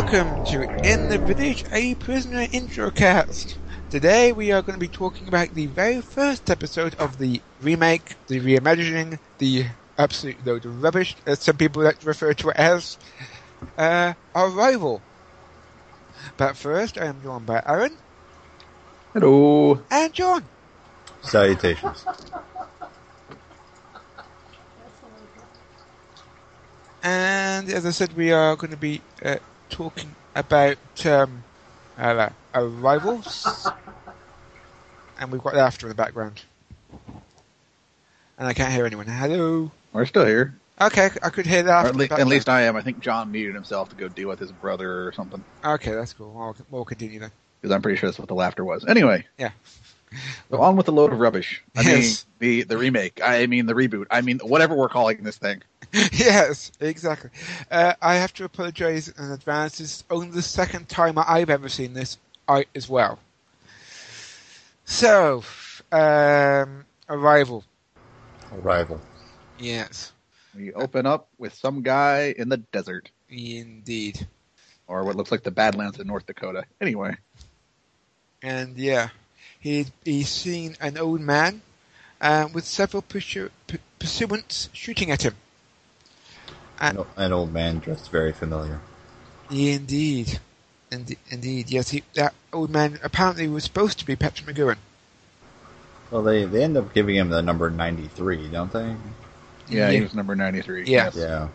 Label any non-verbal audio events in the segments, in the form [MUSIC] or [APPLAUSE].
Welcome to In the Village, a prisoner introcast. Today we are going to be talking about the very first episode of the remake, the reimagining, the absolute load of rubbish, as some people like to refer to it as, uh, Arrival. But first, I am joined by Aaron Hello. and John. Salutations. And as I said, we are going to be uh, talking about um, uh, arrivals, and we've got laughter in the background, and I can't hear anyone. Hello. We're still here. Okay, I could hear Or that. at, le- at least I am. I think John muted himself to go deal with his brother or something. Okay, that's cool. I'll, we'll continue then. Because I'm pretty sure that's what the laughter was. Anyway. Yeah. So on with the load of rubbish. I Yes. mean, the, the remake. I mean, the reboot. I mean, whatever we're calling this thing. [LAUGHS] yes, exactly. Uh, I have to apologise in advance. This is only the second time I've ever seen this I, as well. So, um, Arrival. Arrival. Yes, We open up with some guy in the desert. indeed. Or what looks like the Badlands in North Dakota. Anyway. And yeah, he he's seen an old man uh, with several pursu- p- pursuants shooting at him. An, an old man dressed very familiar. Indeed, indeed, indeed. Yes, he, that old man apparently was supposed to be Patrick McGoohan. Well, they, they end up giving him the number 93, don't they? Yeah, he was number 93. Yeah. Yes. Yeah.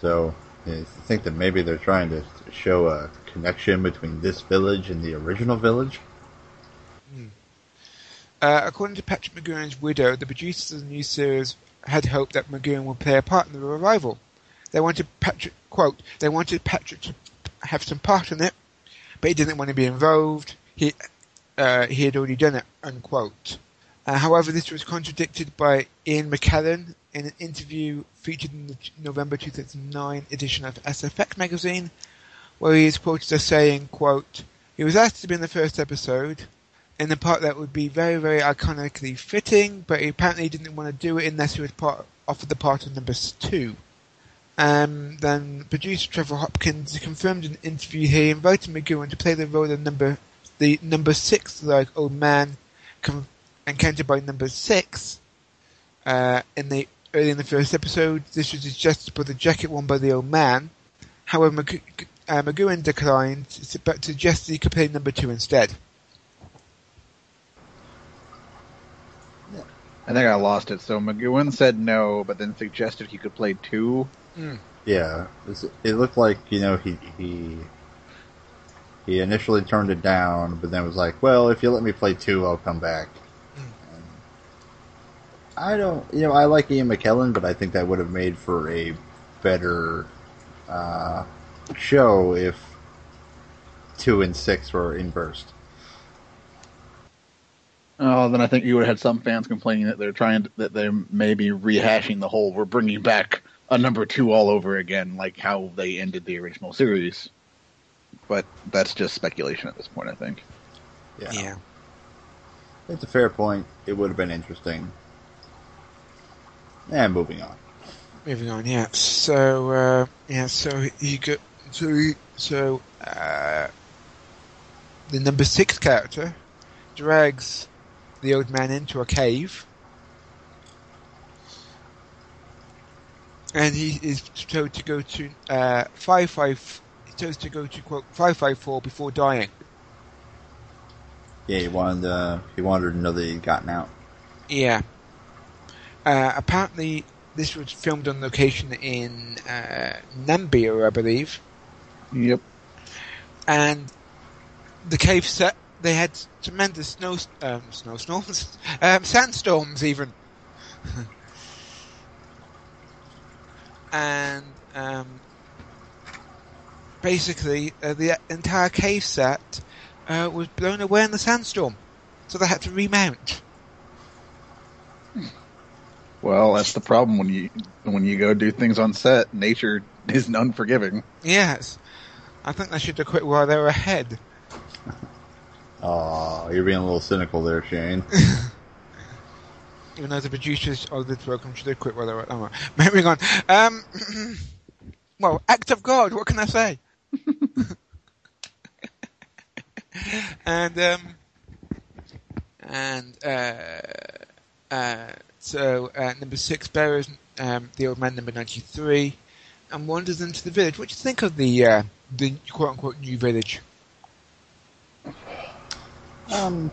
So, I think that maybe they're trying to show a connection between this village and the original village. Uh, according to Patrick McGoohan's widow, the producers of the new series had hoped that McGoohan would play a part in the revival. They wanted Patrick, quote, they wanted Patrick to have some part in it, but he didn't want to be involved. He, uh, he had already done it, unquote. Uh, however, this was contradicted by Ian McKellen in an interview featured in the November 2009 edition of SFX magazine, where he is quoted as saying, quote, he was asked to be in the first episode, in the part that would be very, very iconically fitting, but he apparently didn't want to do it unless he was part, offered the part of number two. Um, then producer Trevor Hopkins confirmed in an interview he invited McGoohan to play the role of number the number six like old man com- encountered by number six uh, in the early in the first episode. This was suggested for the jacket worn by the old man. However, McG- uh, McGoohan declined, but suggested he could play number two instead. I think I lost it. So McGoohan said no, but then suggested he could play two. Yeah, it looked like you know he he he initially turned it down, but then was like, "Well, if you let me play two, I'll come back." And I don't, you know, I like Ian McKellen, but I think that would have made for a better uh, show if two and six were inversed. Oh, then I think you would have had some fans complaining that they're trying to, that they may be rehashing the whole. We're bringing back a number two all over again, like how they ended the original series. But that's just speculation at this point, I think. Yeah, yeah. it's a fair point. It would have been interesting. And moving on. Moving on, yeah. So, uh, yeah, so he got, so, he, so, uh, the number six character drags the old man into a cave. And he is told to go to, uh, 555, he's told to go to quote, 554 before dying. Yeah, he wanted uh, he wanted to know that he'd gotten out. Yeah. Uh, apparently, this was filmed on location in, uh, Nambia, I believe. Yep. and the cave set they had tremendous snow um, snowstorms, [LAUGHS] um, sandstorms even, [LAUGHS] and um, basically uh, the entire cave set uh, was blown away in the sandstorm, so they had to remount. Well, that's the problem when you when you go do things on set. Nature is unforgiving. Yes, I think they should have quit while they were ahead. [LAUGHS] Oh, you're being a little cynical there, Shane. [LAUGHS] even though the producers of the program should have quit while they were. Moving on. Um, [CLEARS THROAT] well, act of God. What can I say? [LAUGHS] and um, and uh, uh, so uh, number six buries um, the old man number ninety three, and wanders into the village. What do you think of the uh, the quote unquote new village? Um,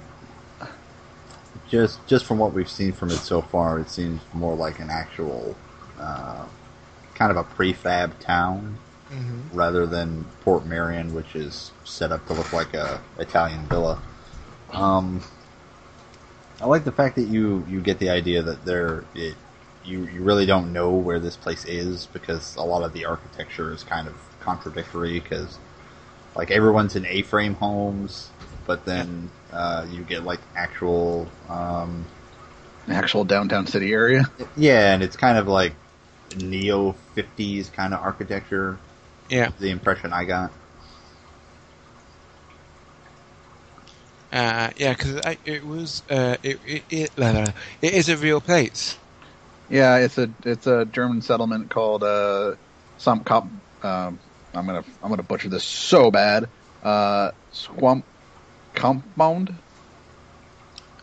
just just from what we've seen from it so far, it seems more like an actual uh, kind of a prefab town Mm-hmm. rather than Portmeirion, which is set up to look like a Italian villa. Um, I like the fact that you you get the idea that there it you you really don't know where this place is because a lot of the architecture is kind of contradictory because like everyone's in A-frame homes, but then uh, you get like actual um, Actual downtown city area. yeah, and it's kind of like neo fifties kind of architecture. Yeah, The impression I got. uh, yeah, because it was uh, it it it, uh, it is a real place. Yeah, it's a it's a German settlement called uh, some cop. Um, I'm gonna I'm gonna butcher this so bad. Uh, Swamp Compound.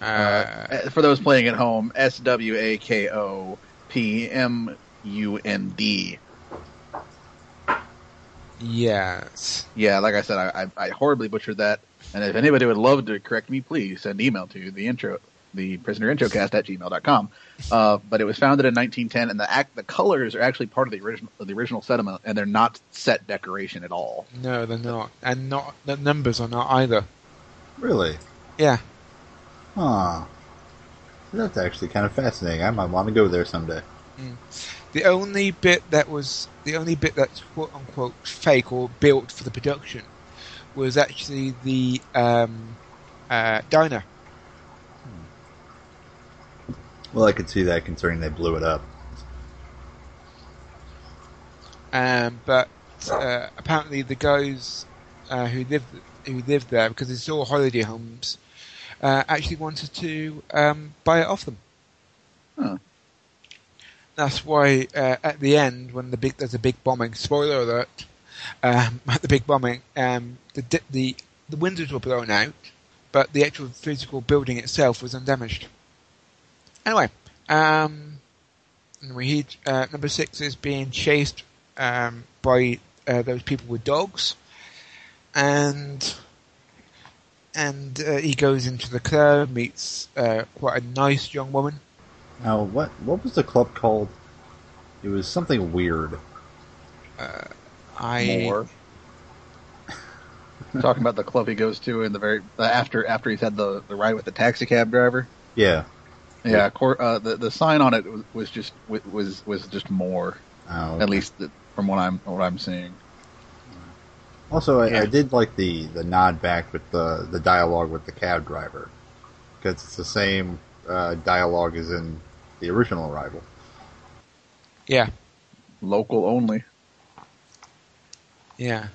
Uh, Uh, for those playing at home, S W A K O P M U N D. yes. Yeah, like I said, I, I, I horribly butchered that. And if anybody would love to correct me, please send email to the intro, the prisoner introcast at gmail.com. Uh, but it was founded in 1910, and the act, the colors are actually part of the original, the original settlement, and they're not set decoration at all. No, they're not, and not the numbers are not either. Really? Yeah. Huh. That's actually kind of fascinating. I might want to go there someday. The only bit that was the only bit that's quote unquote fake or built for the production was actually the um, uh, diner. Well, I could see that considering they blew it up. Um, but uh, apparently the guys uh, who lived who lived there because it's all holiday homes uh, actually wanted to um, buy it off them. Huh. That's why uh, at the end, when the big there's a big bombing. Spoiler alert! Um, [LAUGHS] at the big bombing, um, the di- the the windows were blown out, but the actual physical building itself was undamaged. Anyway, um, we uh, number six is being chased um, by uh, those people with dogs, and and uh, he goes into the club, meets uh, quite a nice young woman. Now, what what was the club called? It was something weird. I More. [LAUGHS] Talking about the club he goes to in the very uh, after after he's had the, the ride with the taxi cab driver. Yeah. Yeah, cor- uh, the the sign on it was, was just was was just more. Oh, At least the, from what I'm what I'm seeing. Also, I, Yeah. I did like the, the nod back with the, the dialogue with the cab driver because it's the same uh, dialogue as in the original Arrival. yeah Local only. yeah.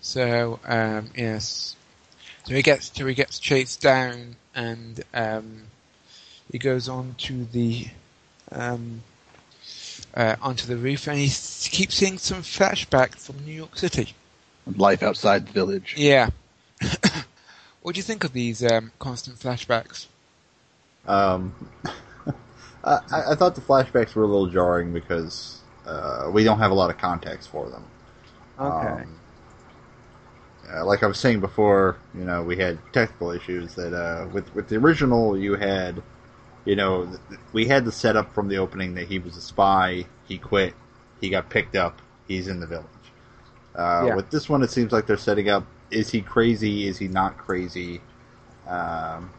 So um, yes, so he gets so he gets chased down and um, he goes on to the um, uh, onto the roof and he keeps seeing some flashback from New York City. Life outside the village. Yeah. [COUGHS] what do you think of these um, constant flashbacks? Um, [LAUGHS] I, I thought the flashbacks were a little jarring because uh, we don't have a lot of context for them. Um, uh, like I was saying before, you know, we had technical issues that uh, with with the original, you had, you know, th- th- we had the setup from the opening that he was a spy, he quit, he got picked up, he's in the village. Uh, Yeah. With this one, it seems like they're setting up: is he crazy? Is he not crazy? Um,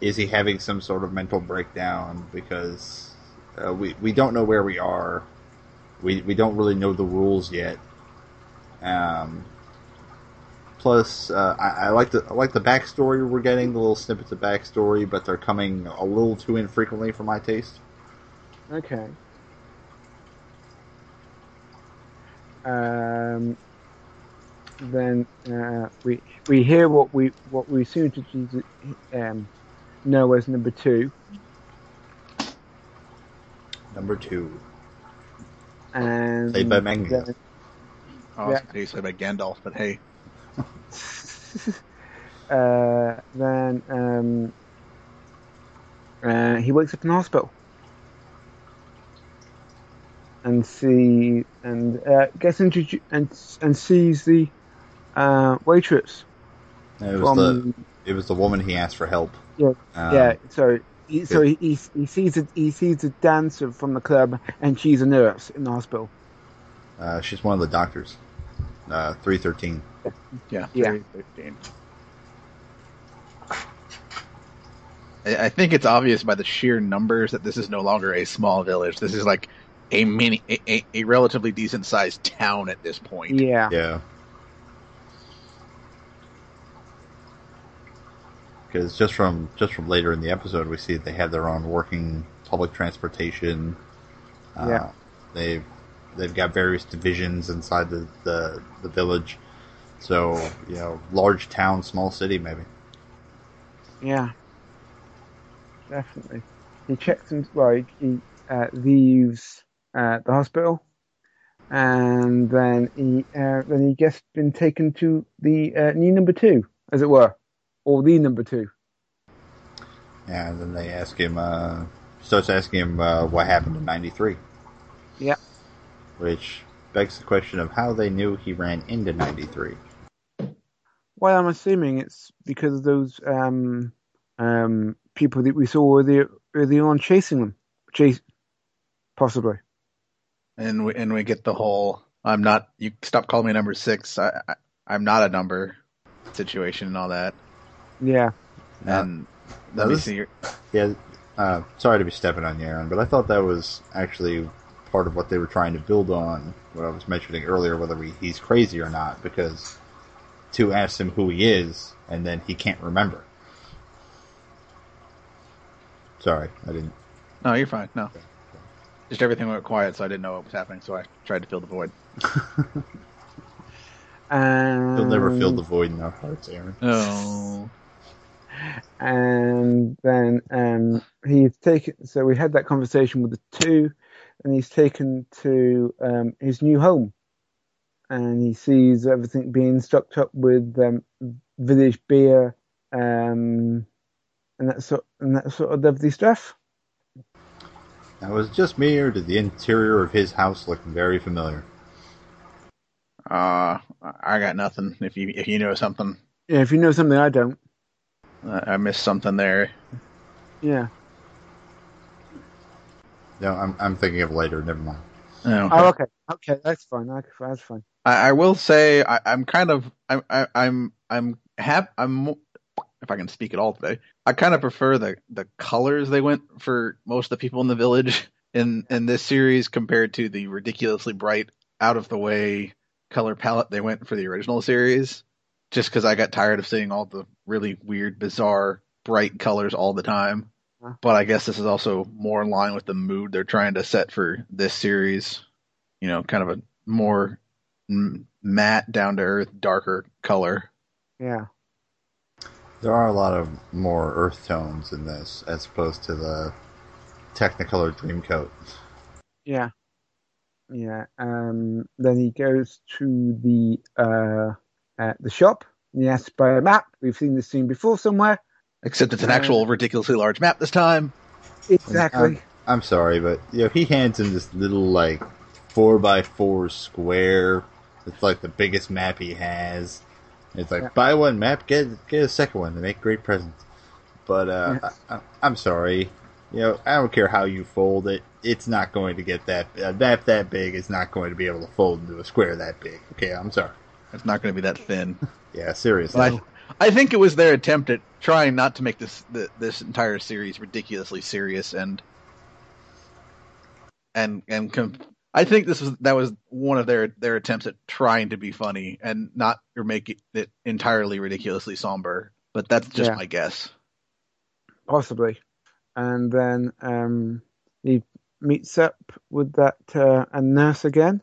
is he having some sort of mental breakdown? Because uh, we we don't know where we are. We we don't really know the rules yet. Um, plus, uh, I, I like the I like the backstory we're getting, the little snippets of backstory, but they're coming a little too infrequently for my taste. Okay. Um, then uh, we we hear what we what we assume to um, know as number two, Number two, and Played by Mango. then- Oh, Yeah. he's played by Gandalf, but hey, [LAUGHS] uh, then um, uh, he wakes up in the hospital and see and uh, gets introduced and and sees the uh, waitress It was from the it was the woman he asked for help. Yeah, Um, yeah. So he, so he, he he sees a, he sees a dancer from the club and she's a nurse in the hospital. Uh, she's one of the doctors. Uh, three thirteen. yeah, Yeah. 13. I I think it's obvious by the sheer numbers that this is no longer a small village. This is like a mini, a, a, a relatively decent sized town at this point. Yeah, Yeah. Because just from just from later in the episode, we see they have their own working public transportation. Uh, Yeah. They've they've got various divisions inside the, the the village. So you know, large town, small city, maybe. yeah, definitely. He checks in. Well, he, he uh, leaves uh, the hospital, and then he uh, then he gets been taken to the uh, new number two, as it were, or the number two. And then they ask him, uh, starts asking him uh, what happened in '93. Yeah. Which begs the question of how they knew he ran into '93. Well, I'm assuming it's because of those um, um, people that we saw earlier, earlier on chasing them. Chase, possibly. And we and we get the whole I'm not you stop calling me number six. I, I I'm not a number situation and all that. Yeah. And now let me. Yeah, uh, sorry to be stepping on you, Aaron, but I thought that was actually part of what they were trying to build on. What I was mentioning earlier, whether we, he's crazy or not, because two asks him who he is, and then he can't remember. Sorry, I didn't. No, you're fine. No, just everything went quiet, so I didn't know what was happening. So I tried to fill the void. [LAUGHS] And He'll never fill the void in our hearts, Aaron. Oh, And then um, he's taken. So we had that conversation with the two, and he's taken to um, his new home, and he sees everything being stocked up with um, village beer, um, and that sort and that sort of lovely stuff. Now, was it just me, or did the interior of his house look very familiar? uh, I got nothing. If you if you know something, Yeah, if you know something I don't. I I missed something there. Yeah. No, I'm, I'm thinking of later. Never mind. Oh, Oh, okay. Okay, that's fine. That's fine. I, I will say I, I'm kind of I'm I, I'm I'm hap I'm mo- if I can speak at all today. I kind of prefer the the colors they went for most of the people in the village [LAUGHS] in in this series compared to the ridiculously bright, out of the way color palette they went for the original series. Just because I got tired of seeing all the really weird, bizarre, bright colors all the time. But I guess this is also more in line with the mood they're trying to set for this series. You know, kind of a more matte, down to earth, darker color. Yeah. There are a lot of more earth tones in this, as opposed to the Technicolor Dreamcoat. Yeah. Yeah. Um, then he goes to the uh, uh, the shop. And he asks to buy a map. We've seen this scene before somewhere. Except it's an Uh, actual ridiculously large map this time. Exactly. Um, I'm sorry, but you know, he hands him this little like four by four square. It's like the biggest map he has. It's like Yeah. buy one map, get get a second one to make great presents. But uh, Yeah. I, I, I'm sorry, you know, I don't care how you fold it. It's not going to get that a map that big is not going to be able to fold into a square that big. Okay, I'm sorry. It's not going to be that thin. [LAUGHS] Yeah, seriously. I, I think it was their attempt at trying not to make this the, this entire series ridiculously serious and and and com- I think this was that was one of their their attempts at trying to be funny and not or make it entirely ridiculously somber. But that's just Yeah. my guess. Possibly. And then um, he meets up with that uh, a nurse again,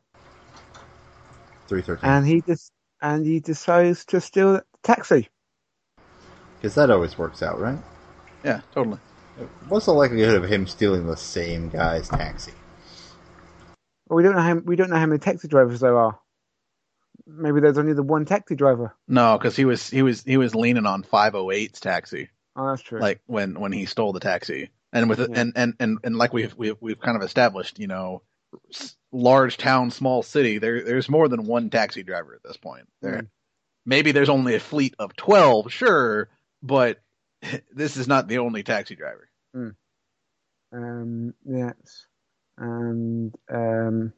Three thirteen. and he just and he decides to steal the taxi. Because that always works out, right? Yeah, totally. What's the likelihood of him stealing the same guy's taxi? Well, we don't know how we don't know how many taxi drivers there are. maybe there's only the one taxi driver. No, because he was he was he was leaning on 508's taxi, Oh, that's true. like when when he stole the taxi, and with it, Yeah. and, and and and like we've we've we've kind of established, you know, large town, small city. There there's more than one taxi driver at this point. There, Mm. maybe there's only a fleet of twelve, sure, but [LAUGHS] this is not the only taxi driver. Um, yes, and um,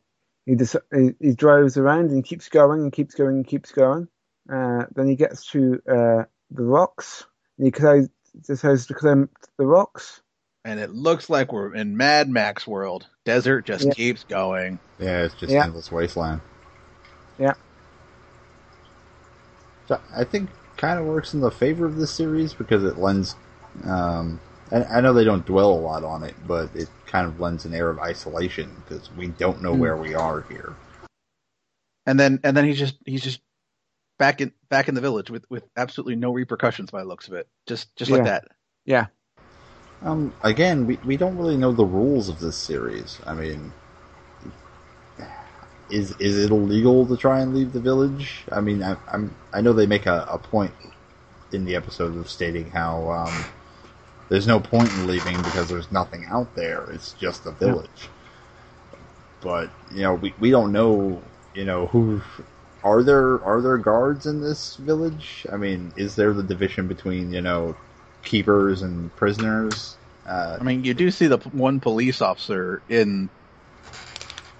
he, dec- he he drives around and he keeps going and keeps going and keeps going. Uh, then he gets to uh, the rocks. And he decides, decides to climb the rocks. And it looks like we're in Mad Max world. Desert just Yeah. keeps going. Yeah, it's just Yeah. endless wasteland. Yeah. So I think kind of works in the favor of this series because it lends. Um, and I know they don't dwell a lot on it, but it kind of lends an air of isolation because we don't know Hmm. where we are here. and then and then he's just he's just back in back in the village with with absolutely no repercussions by the looks of it just just like Yeah. that Yeah, Um, again, we, we don't really know the rules of this series. I mean, is is it illegal to try and leave the village? I mean, I, I'm I know they make a, a point in the episode of stating how um, there's no point in leaving because there's nothing out there. It's just a village. But you know, we, we don't know. You know who are there are there guards in this village? I mean, is there the division between you know keepers and prisoners? Uh, i mean you do see the one police officer in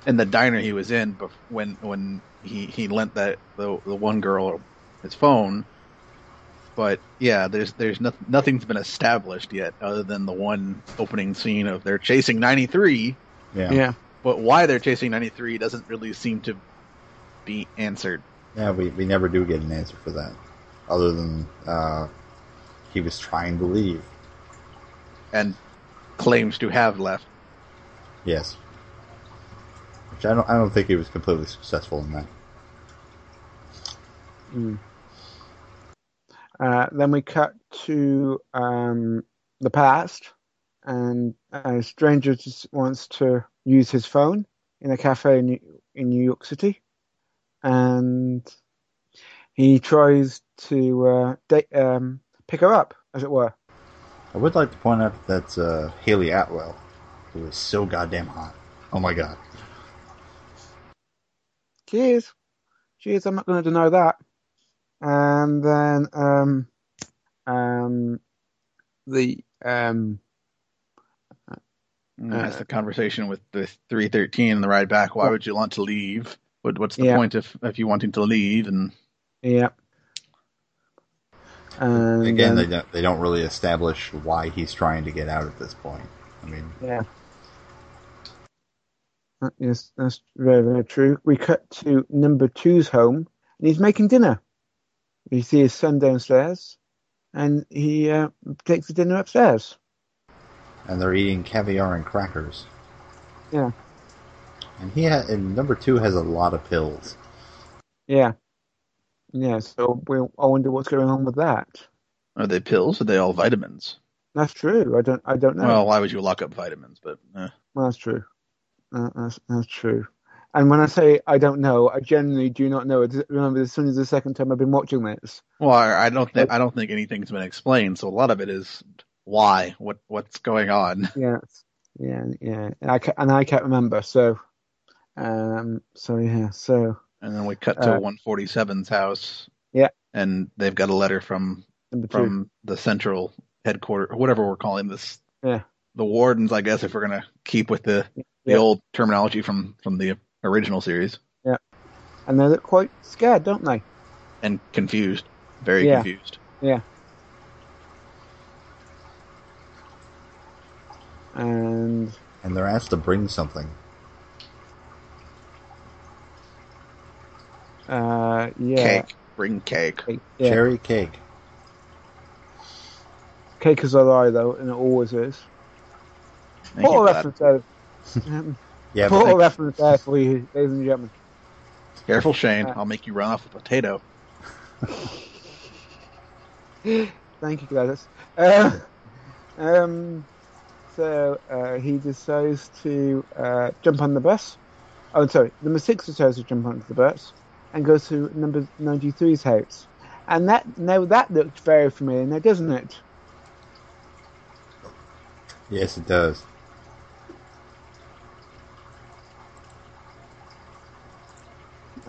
in the diner he was in when when he he lent that the the one girl his phone but yeah there's there's no, nothing's been established yet other than the one opening scene of they're chasing 93 yeah. yeah, but why they're chasing 93 doesn't really seem to be answered Yeah, we, we never do get an answer for that, other than uh, he was trying to leave. and claims to have left Yes, which I don't I don't think he was completely successful in that. Mm. Uh, then we cut to um, the past, and a stranger just wants to use his phone in a cafe in New, in New York City, and he tries to uh, date, um, pick her up, as it were. I would like to point out that that's uh, Hayley Atwell, who is so goddamn hot. Oh my god. Cheers, cheers. I'm not going to deny that. And then um, um, the um, And That's the conversation with the 313 and the ride back. Why Yeah. would you want to leave? What, what's the Yeah. point if, if you wanting to leave? And yeah. And Again, they don't they don't really establish why he's trying to get out at this point. I mean, Yeah. Uh, Yes, that's very, very true. We cut to number two's home, and he's making dinner. We see his son downstairs, and he uh, takes the dinner upstairs. and they're eating caviar and crackers. Yeah. And he ha- and number two has a lot of pills. Yeah. Yeah, so we, I wonder what's going on with that. are they pills? Or are they all vitamins? That's true. I don't. I don't know. Well, why would you lock up vitamins? But eh. Well, that's true. Uh, that's, that's true. And when I say I don't know, I genuinely do not know. It's- Remember, as soon as the second time I've been watching this. well, I, I don't think I don't think anything's been explained. So a lot of it is why, what what's going on. Yeah, yeah, yeah. And I ca- and I can't remember. So, um, so yeah, so And then we cut to Uh, 147's house. Yeah. And they've got a letter from from the central headquarters, whatever we're calling this. Yeah. The wardens, I guess, if we're gonna keep with the the old terminology from from the original series, Yeah, and they look quite scared, don't they? and confused, very Yeah. confused. Yeah. And And they're asked to bring something. uh, yeah, Cake, bring cake. cake, yeah. Cherry cake. Cake is a lie, though, and it always is. Thank Put you a reference there. [LAUGHS] Yeah, Put a but reference there for you, ladies and gentlemen. Careful, Shane. Uh, I'll make you run off a potato. [LAUGHS] Thank you, Gladys. Uh, um, so uh, he decides to uh, jump on the bus. Oh, sorry, number six decides to jump onto the bus, and goes to number 93's house. And that now that looks very familiar now, doesn't it? Yes, it does.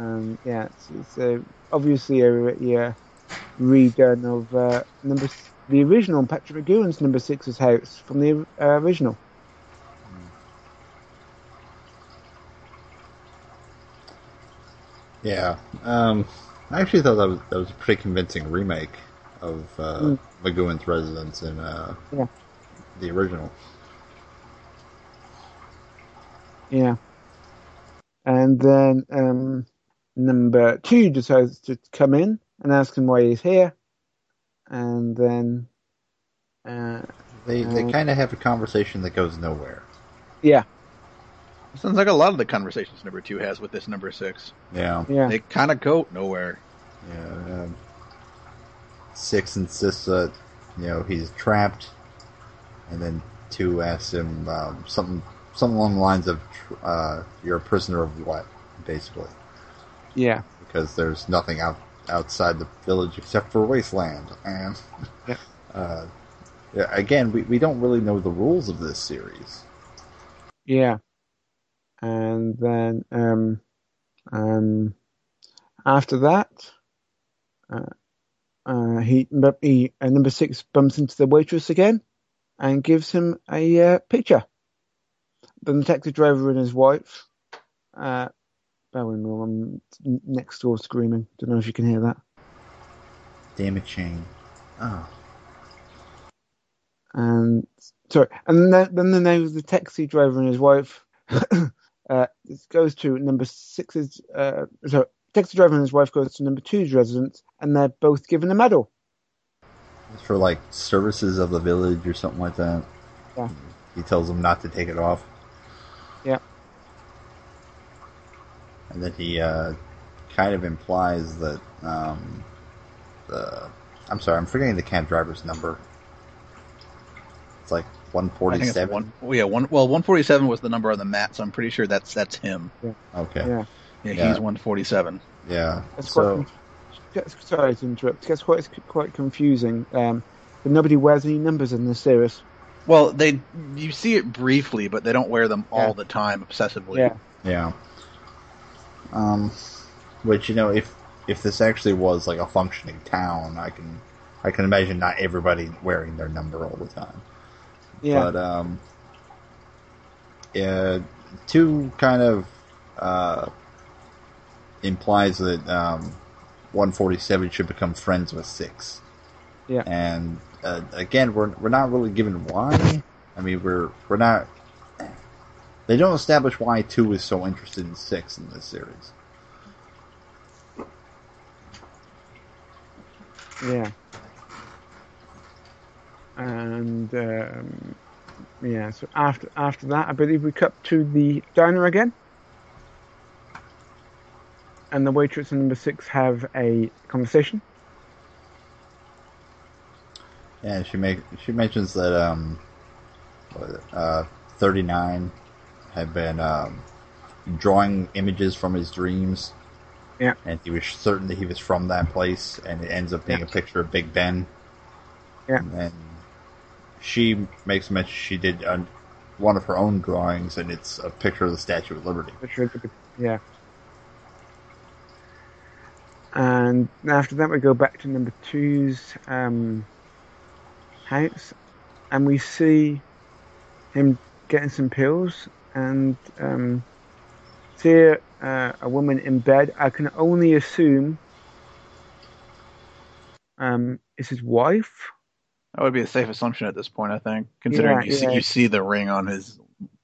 Um, yeah, it's, it's uh, obviously a, a redone of uh, number the original Patrick McGoohan's number six's house from the uh, original. Yeah. Um, I actually thought that was that was a pretty convincing remake of uh, Mm. McGoohan's residence in uh, Yeah. the original. Yeah. And then um, number two decides to come in and ask him why he's here. And then, uh, They they Mm. kind of have a conversation that goes nowhere. yeah, Sounds like a lot of the conversations number two has with this number six. Yeah. yeah, They kind of go nowhere. Yeah. Um, Six insists that you know he's trapped, and then two asks him um, something something along the lines of uh, "You're a prisoner of what?" Basically, yeah, because there's nothing out outside the village except for wasteland. And Yeah. [LAUGHS] uh, again, we, we don't really know the rules of this series. yeah. And then, um, um, after that, uh, uh, he, he uh, number six bumps into the waitress again and gives him a uh, picture. The taxi driver and his wife. Bear with me, I'm next door screaming. Don't know if you can hear that. Damn it, Shane. Oh, and sorry, and then, then the name of the taxi driver and his wife [COUGHS] uh, this goes to number six's. Uh, sorry, taxi driver and his wife goes to number two's residence, and they're both given a medal. it's for like services of the village or something like that. Yeah. He tells them not to take it off. Yeah. And then he uh, kind of implies that um, the I'm sorry, I'm forgetting the cab driver's number. It's like I think it's 147. one. oh, Yeah, one. Well, one forty seven was the number on the mat, so I'm pretty sure that's that's him. Okay. Yeah, Yeah, Yeah. he's one forty seven. Yeah. that's So quite. Gets, sorry to interrupt. It gets quite quite confusing. Um, but nobody wears any numbers in this series. Well, they you see it briefly, but they don't wear them all Yeah. the time obsessively. Yeah, yeah. Um, which you know, if if this actually was like a functioning town, I can I can imagine not everybody wearing their number all the time. yeah, But um, yeah, two kind of uh, implies that um, 147 should become friends with six. Yeah. And uh, again, we're we're not really given why. I mean, we're we're not. They don't establish why two is so interested in six in this series. yeah. And um, yeah, so after after that, I believe we cut to the diner again, and the waitress and number six have a conversation. Yeah, she make she mentions that um, uh, thirty nine had been um, drawing images from his dreams. Yeah. and he was certain that he was from that place, and it ends up being Yeah. a picture of Big Ben. Yeah. and then she makes mention she did uh, one of her own drawings, and it's a picture of the Statue of Liberty. Which would be- yeah. And after that, we go back to number two's um, house, and we see him getting some pills, and um, see uh, a woman in bed. I can only assume um, it's his wife. That would be a safe assumption at this point, I think, considering Yeah, you see you see the ring on his,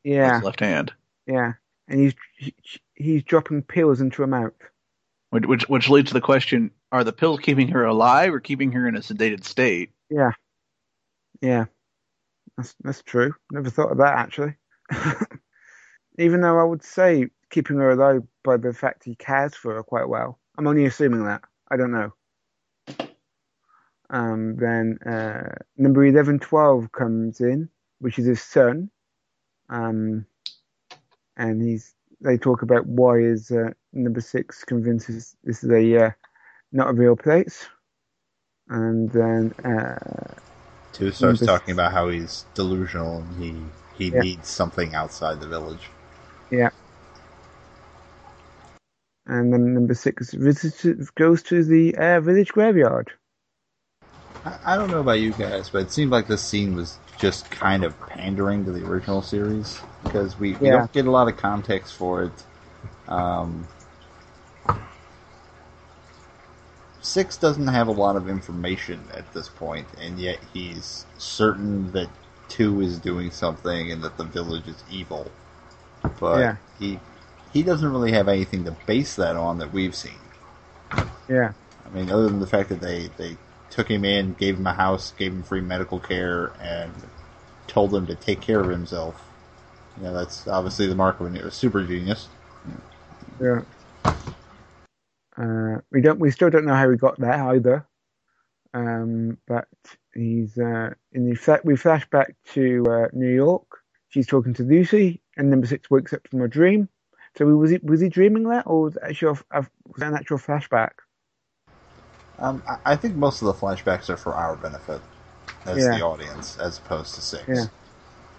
Yeah, his left hand, yeah, and he's he, he's dropping pills into her mouth. which, which which leads to the question: Are the pills keeping her alive or keeping her in a sedated state? Yeah. Yeah. That's that's true. Never thought of that actually. [LAUGHS] Even though I would say keeping her alive by the fact he cares for her quite well. I'm only assuming that. I don't know. Um, then uh, number eleven twelve comes in, which is his son. Um, and he's they talk about why is uh, number six convinces this is a uh, not a real place, and then uh, Two starts talking about how he's delusional and he he Yeah. needs something outside the village. Yeah, and then number six visits, goes to the uh, village graveyard. I, I don't know about you guys, but it seemed like this scene was just kind of pandering to the original series because we, we Yeah. don't get a lot of context for it. Um, Six doesn't have a lot of information at this point, and yet he's certain that two is doing something and that the village is evil. But Yeah. he he doesn't really have anything to base that on that we've seen. Yeah, I mean, other than the fact that they, they took him in, gave him a house, gave him free medical care, and told him to take care of himself. You know, that's obviously the mark of a super genius. yeah. Uh, we don't. We still don't know how he got there either. Um, but he's uh, in the we flash back to uh, New York. She's talking to Lucy, and number six wakes up from a dream. So was he was he dreaming that, or was it actually a, a, was that an actual flashback? Um, I, I think most of the flashbacks are for our benefit as Yeah. the audience, as opposed to six. Yeah.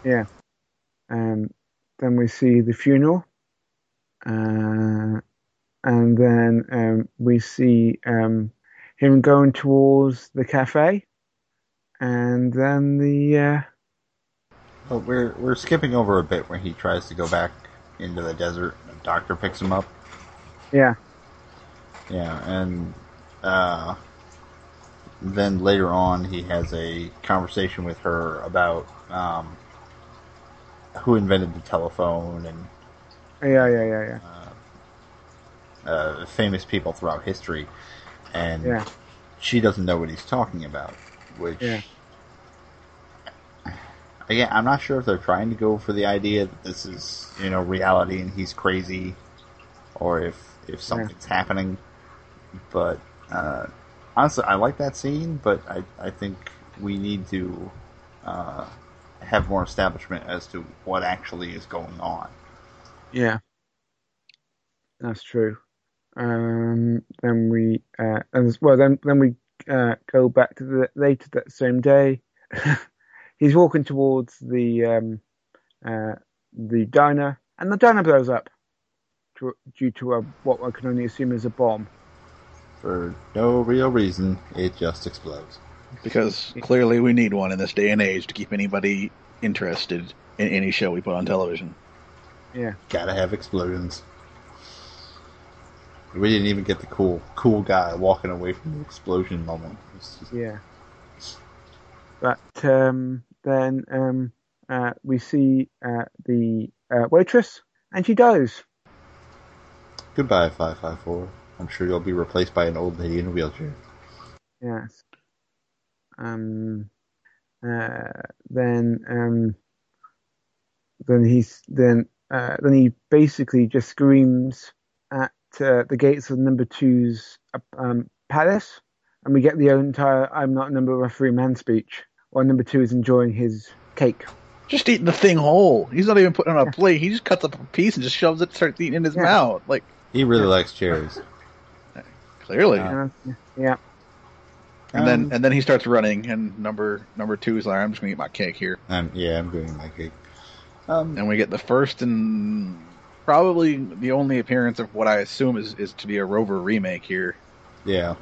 Yeah. Um, then we see the funeral, uh, and then um, we see um, him going towards the cafe, and then the uh, But we're we're skipping over a bit when he tries to go back into the desert. and The doctor picks him up. yeah, Yeah, and uh, then later on, he has a conversation with her about um, who invented the telephone and yeah, yeah, yeah, yeah, uh, famous people throughout history, and Yeah. she doesn't know what he's talking about. Which, Yeah. Again, I'm not sure if they're trying to go for the idea that this is you know reality and he's crazy, or if if something's happening. But uh, honestly, I like that scene, but I I think we need to uh, have more establishment as to what actually is going on. yeah. That's true. Um, then we uh, and well, then then we uh, go back to the later that same day. [LAUGHS] He's walking towards the um, uh, the diner, and the diner blows up to, due to a, what I can only assume is a bomb. For no real reason, it just explodes. Because [LAUGHS] clearly we need one in this day and age to keep anybody interested in any show we put on television. Yeah, Gotta have explosions. We didn't even get the cool, cool guy walking away from the explosion moment. Just- yeah. But um, then um, uh, we see uh, the uh, waitress, and she dies. Goodbye, five five four. I'm sure you'll be replaced by an old lady in a wheelchair. Yes. Um. Uh. Then. Um. Then he's then. Uh. Then he basically just screams at uh, the gates of number two's um palace, and we get the entire "I'm not a number of a free man" speech, while number two is enjoying his cake. Just eating the thing whole. He's not even putting it on a plate. He just cuts up a piece and just shoves it, starts eating in his Yeah. mouth. Like He really likes cherries. clearly. Uh, Uh, yeah. and Um, then and then he starts running, and number number two is like, "I'm just gonna eat my cake here." Um, yeah, I'm doing my cake. Um, And we get the first and probably the only appearance of what I assume is is to be a Rover remake here, yeah,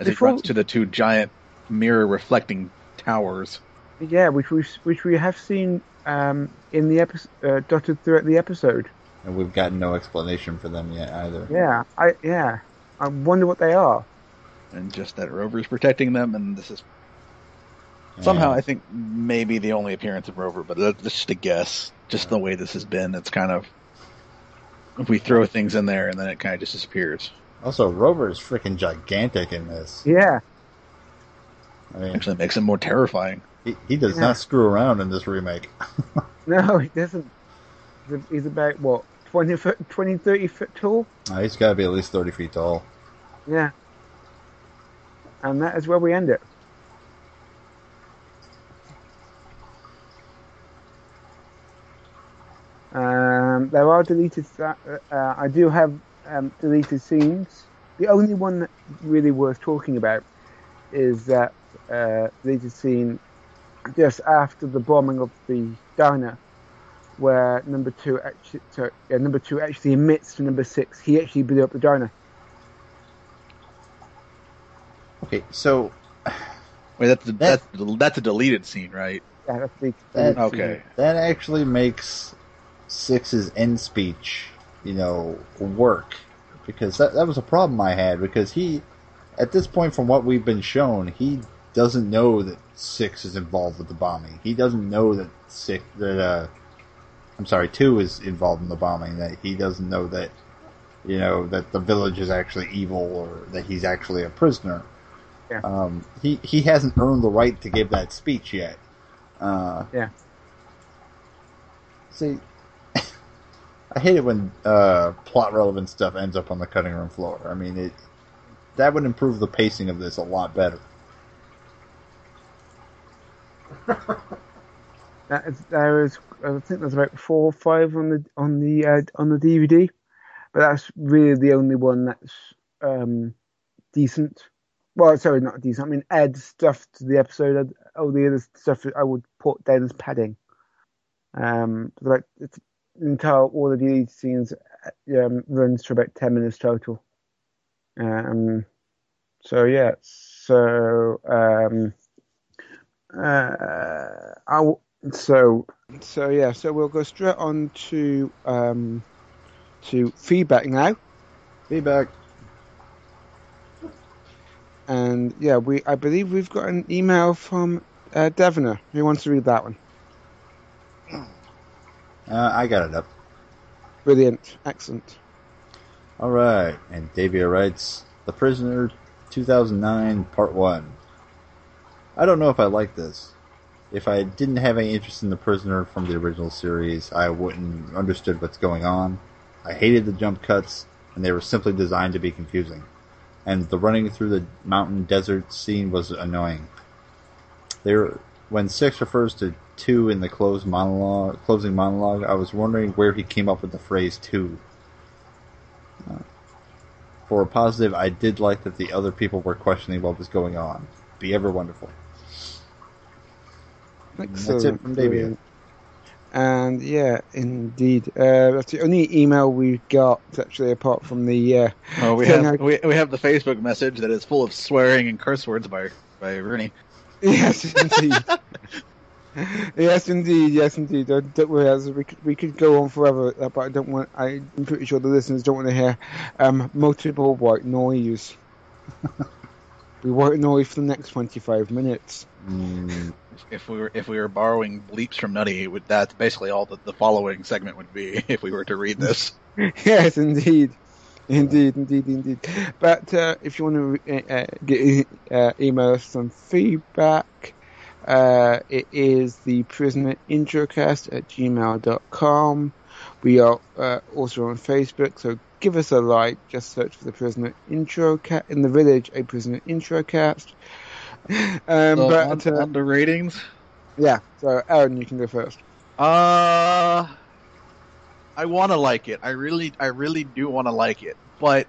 as he Before- runs to the two giant mirror reflecting towers. Yeah, which we which we have seen um in the episode uh, dotted throughout the episode. and we've gotten no explanation for them yet either. Yeah. I yeah. I wonder what they are. and just that Rover's protecting them, and this is somehow I think maybe the only appearance of Rover, but that's just a guess. Just the way this has been, it's kind of if we throw things in there and then it kind of just disappears. Also, Rover is freaking gigantic in this. Yeah. I mean, Actually, makes it more terrifying. he, he does Yeah. not screw around in this remake. [LAUGHS] No, he doesn't. He's- He's about what 20 foot, 20, 30 foot tall. Uh, he's got to be at least 30 feet tall. Yeah. And that is where we end it. Um, there are deleted. Uh, uh, I do have um, deleted scenes. The only one that's really worth talking about is that uh, deleted scene just after the bombing of the diner, where number two actually, sorry, yeah, number two actually admits to number six he actually blew up the diner. Okay, so Wait, that's that's that's a deleted scene, right? Yeah, that's the that, Okay. that actually makes Six's end speech, you know, work because that that was a problem I had because he, at this point, from what we've been shown, he doesn't know that Six is involved with the bombing. He doesn't know that Six that uh, I'm sorry, two is involved in the bombing. That he doesn't know that, you know, that the village is actually evil or that he's actually a prisoner. Yeah. Um, he he hasn't earned the right to give that speech yet. Uh, Yeah. See, [LAUGHS] I hate it when uh, plot relevant stuff ends up on the cutting room floor. I mean, it that would improve the pacing of this a lot better. [LAUGHS] That is, there is, I think there's about four or five on the on the uh, on the DVD, but that's really the only one that's um, decent. Well, sorry, not decent. I mean, add stuff to the episode. All the other stuff I would put down as padding. Um, like it's entire all the deleted scenes um, runs for about ten minutes total. Um, so yeah, so um, uh, I w- so so yeah, so we'll go straight on to um, to feedback now, Feedback. and yeah, we I believe we've got an email from uh, Devoner. Who wants to read that one? [CLEARS THROAT] Uh, I got it up. Brilliant, excellent. All right, and Davia writes, "The Prisoner, 2009, Part One." I don't know if I like this. If I didn't have any interest in The Prisoner from the original series, I wouldn't understood what's going on. I hated the jump cuts, and they were simply designed to be confusing. And the running through the mountain desert scene was annoying. There, when Six refers to two in the closed monologue, closing monologue, I was wondering where he came up with the phrase two. Uh, for a positive, I did like that the other people were questioning what was going on. Be ever wonderful. Excellent. That's it from Davia. And yeah, indeed, uh, that's the only email we've got actually, apart from the uh, Oh, we [LAUGHS] have I- we, we have the Facebook message that is full of swearing and curse words by by Rooney. Yes, indeed. [LAUGHS] yes, indeed. Yes, indeed. Don't, don't worry, as we could, we could go on forever, uh, but I don't want. I'm pretty sure the listeners don't want to hear um, multiple white noise. [LAUGHS] we white noise for the next twenty-five minutes. Mm, If we were if we were borrowing bleeps from Nutty, would, that's basically all that the following segment would be [LAUGHS] if we were to read this. [LAUGHS] yes, indeed. Indeed, indeed, indeed. But uh, if you want to uh, uh, get uh, email us some feedback, uh, it is the prisoner introcast at gmail.com. We are uh, also on Facebook, so give us a like. Just search for the prisoner intro cat in the village, a prisoner introcast. [LAUGHS] Um, So but on, uh, the ratings, yeah, so Aaron, you can go first. uh, I want to like it. I really, I really do want to like it, but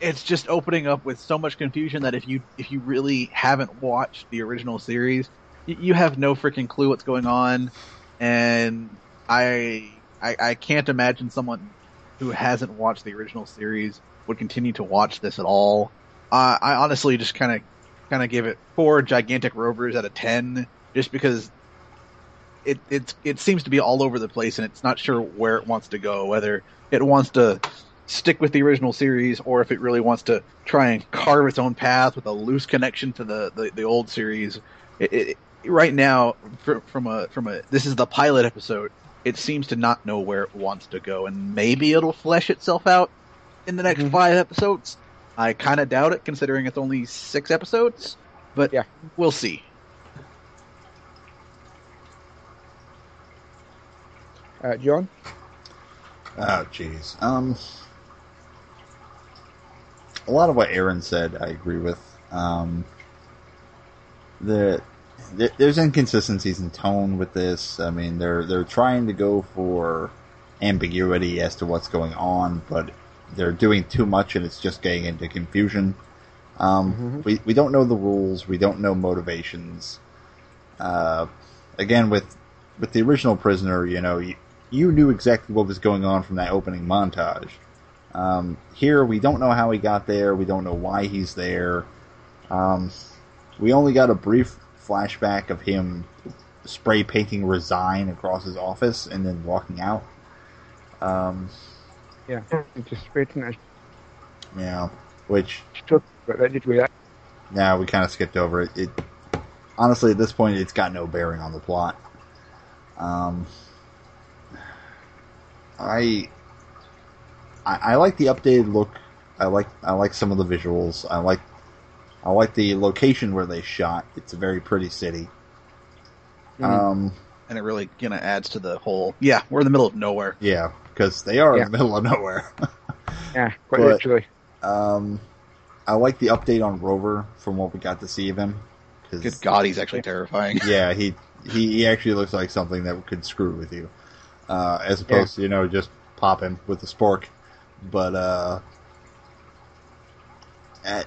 it's just opening up with so much confusion that if you if you really haven't watched the original series, you, you have no freaking clue what's going on, and I, I I can't imagine someone who hasn't watched the original series would continue to watch this at all. Uh, I honestly just kind of kind of give it four gigantic rovers out of ten, just because it it it seems to be all over the place and it's not sure where it wants to go, whether it wants to stick with the original series or if it really wants to try and carve its own path with a loose connection to the the, the old series. It, it, right now, fr- from a from a this is the pilot episode. It seems to not know where it wants to go, and maybe it'll flesh itself out in the next Mhm. five episodes. I kind of doubt it, considering it's only six episodes. But Yeah. we'll see. Uh, John? Oh, jeez. Um, a lot of what Aaron said, I agree with. Um, the there- there's inconsistencies in tone with this. I mean, they're they're trying to go for ambiguity as to what's going on, but they're doing too much and it's just getting into confusion. Um, Mhm. We we don't know the rules. We don't know motivations. Uh, again, with with the original prisoner, you know, you, you knew exactly what was going on from that opening montage. Um, here, we don't know how he got there. We don't know why he's there. Um, we only got a brief flashback of him spray painting resign across his office and then walking out. Um, Yeah, it just written as yeah, which stuff, but that did we? now we kind of skipped over it. It honestly, at this point, it's got no bearing on the plot. Um, I, I I like the updated look. I like I like some of the visuals. I like I like the location where they shot. It's a very pretty city. Mhm. Um, and it really you know adds to the whole. Yeah, we're in the middle of nowhere. yeah, because they are Yeah. in the middle of nowhere. [LAUGHS] Yeah, quite But- literally. um, I like the update on Rover from what we got to see of him. 'cause- Good God, he's actually terrifying. [LAUGHS] yeah, he, he he actually looks like something that could screw with you, uh, as opposed to you know just pop him with a spork. But uh, at,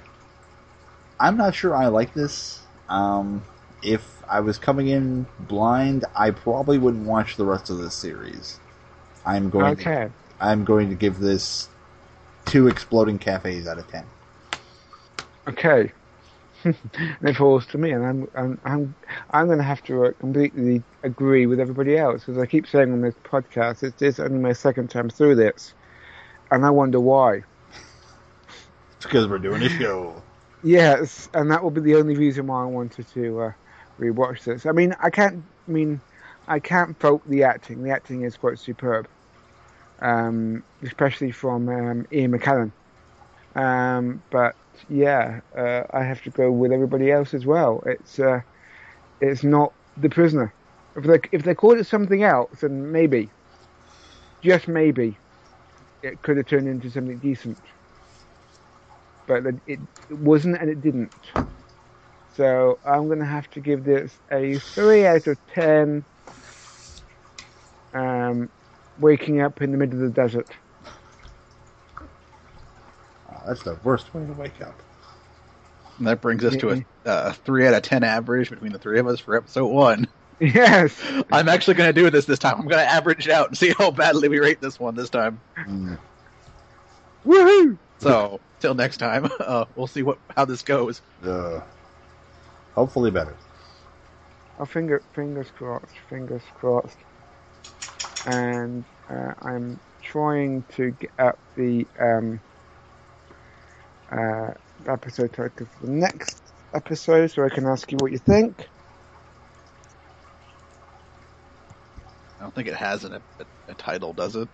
I'm not sure I like this. Um, if I was coming in blind, I probably wouldn't watch the rest of this series. I'm going to Okay. I'm going to give this two exploding cafes out of ten. Okay. and [LAUGHS] it falls to me, and I'm I'm I'm, I'm going to have to uh, completely agree with everybody else, as I keep saying on this podcast. It's this only my second time through this, and I wonder why. It's because we're doing a show. Yes, and that will be the only reason why I wanted to uh, rewatch this. I mean, I can't. I mean, I can't fault the acting. The acting is quite superb, um, especially from um, Ian McKellen. Um, but yeah, uh, I have to go with everybody else as well. It's uh, it's not the prisoner. If they if they called it something else, then maybe, just maybe, it could have turned into something decent but it, it wasn't and it didn't. So I'm going to have to give this a 3 out of 10. Um, waking up in the middle of the desert. Uh, that's the worst way to wake up. And that brings us to a uh, three out of ten average between the three of us for episode one. Yes. [LAUGHS] I'm actually going to do this this time. I'm going to average it out and see how badly we rate this one this time. Mm. Woohoo! So till next time, [LAUGHS] uh, we'll see what how this goes. Uh, hopefully better. Oh, finger, fingers crossed, fingers crossed. And uh, I'm trying to get up the um, uh, episode title for the next episode so I can ask you what you think. I don't think it has an, a, a title, does it?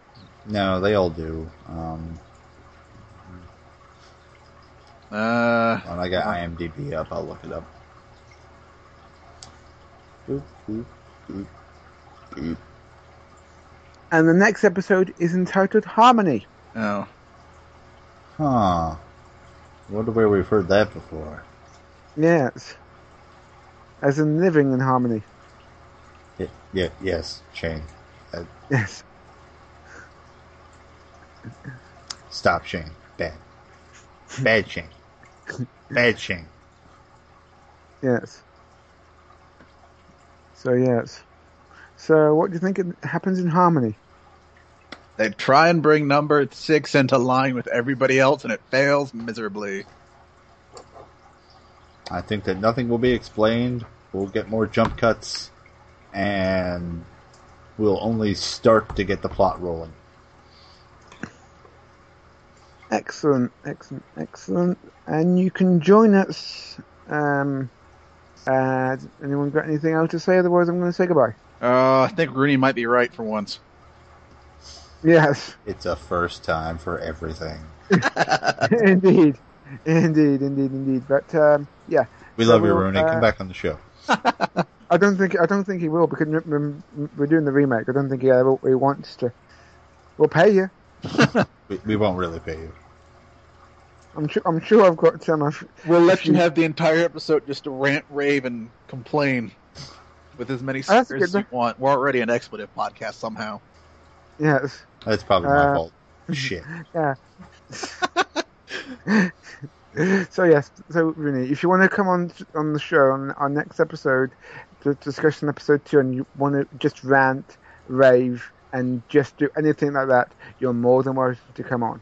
No, they all do. Um, Uh, when I got IMDb up, I'll look it up. Boop, boop, boop, boop. And the next episode is entitled Harmony. oh, Huh. Wonder where we've heard that before. Yes. As in living in harmony. Yeah, yeah yes, Shane. Uh, yes. Stop, Shane. Bad. Bad Shane. Bad Shane. Yes. So yes. So what do you think it happens in harmony? they try and bring number six into line with everybody else, and it fails miserably. I think that nothing will be explained. We'll get more jump cuts, and we'll only start to get the plot rolling. Excellent, excellent, excellent. And you can join us. Um, uh, anyone got anything else to say? Otherwise, I'm going to say goodbye. Uh, I think Rooney might be right for once. Yes, It's a first time for everything. [LAUGHS] indeed, indeed, indeed, indeed. But um, yeah, We So love you, we'll, Rooney. uh, Come back on the show. [LAUGHS] I don't think I don't think he will because m- m- we're doing the remake. I don't think he ever he wants to. We'll pay you. [LAUGHS] We, we won't really pay you. I'm sure. I'm sure I've got some. Of, We'll let you you- have the entire episode just to rant, rave, and complain with as many Oh, that's swears as good. you want. We're already an expletive podcast somehow. yes. That's probably my Uh, fault. [LAUGHS] Shit. Yeah. [LAUGHS] so yes, so Rooney, if you want to come on on the show on our next episode to discuss an episode two, and you want to just rant, rave, and just do anything like that, you're more than welcome to come on.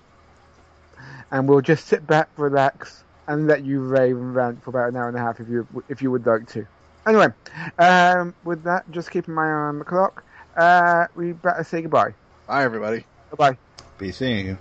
And we'll just sit back, relax, and let you rave and rant for about an hour and a half if you if you would like to. Anyway, um, with that, just keeping my eye on the clock, uh, we better say goodbye. Bye, everybody. Bye bye. Be seeing you.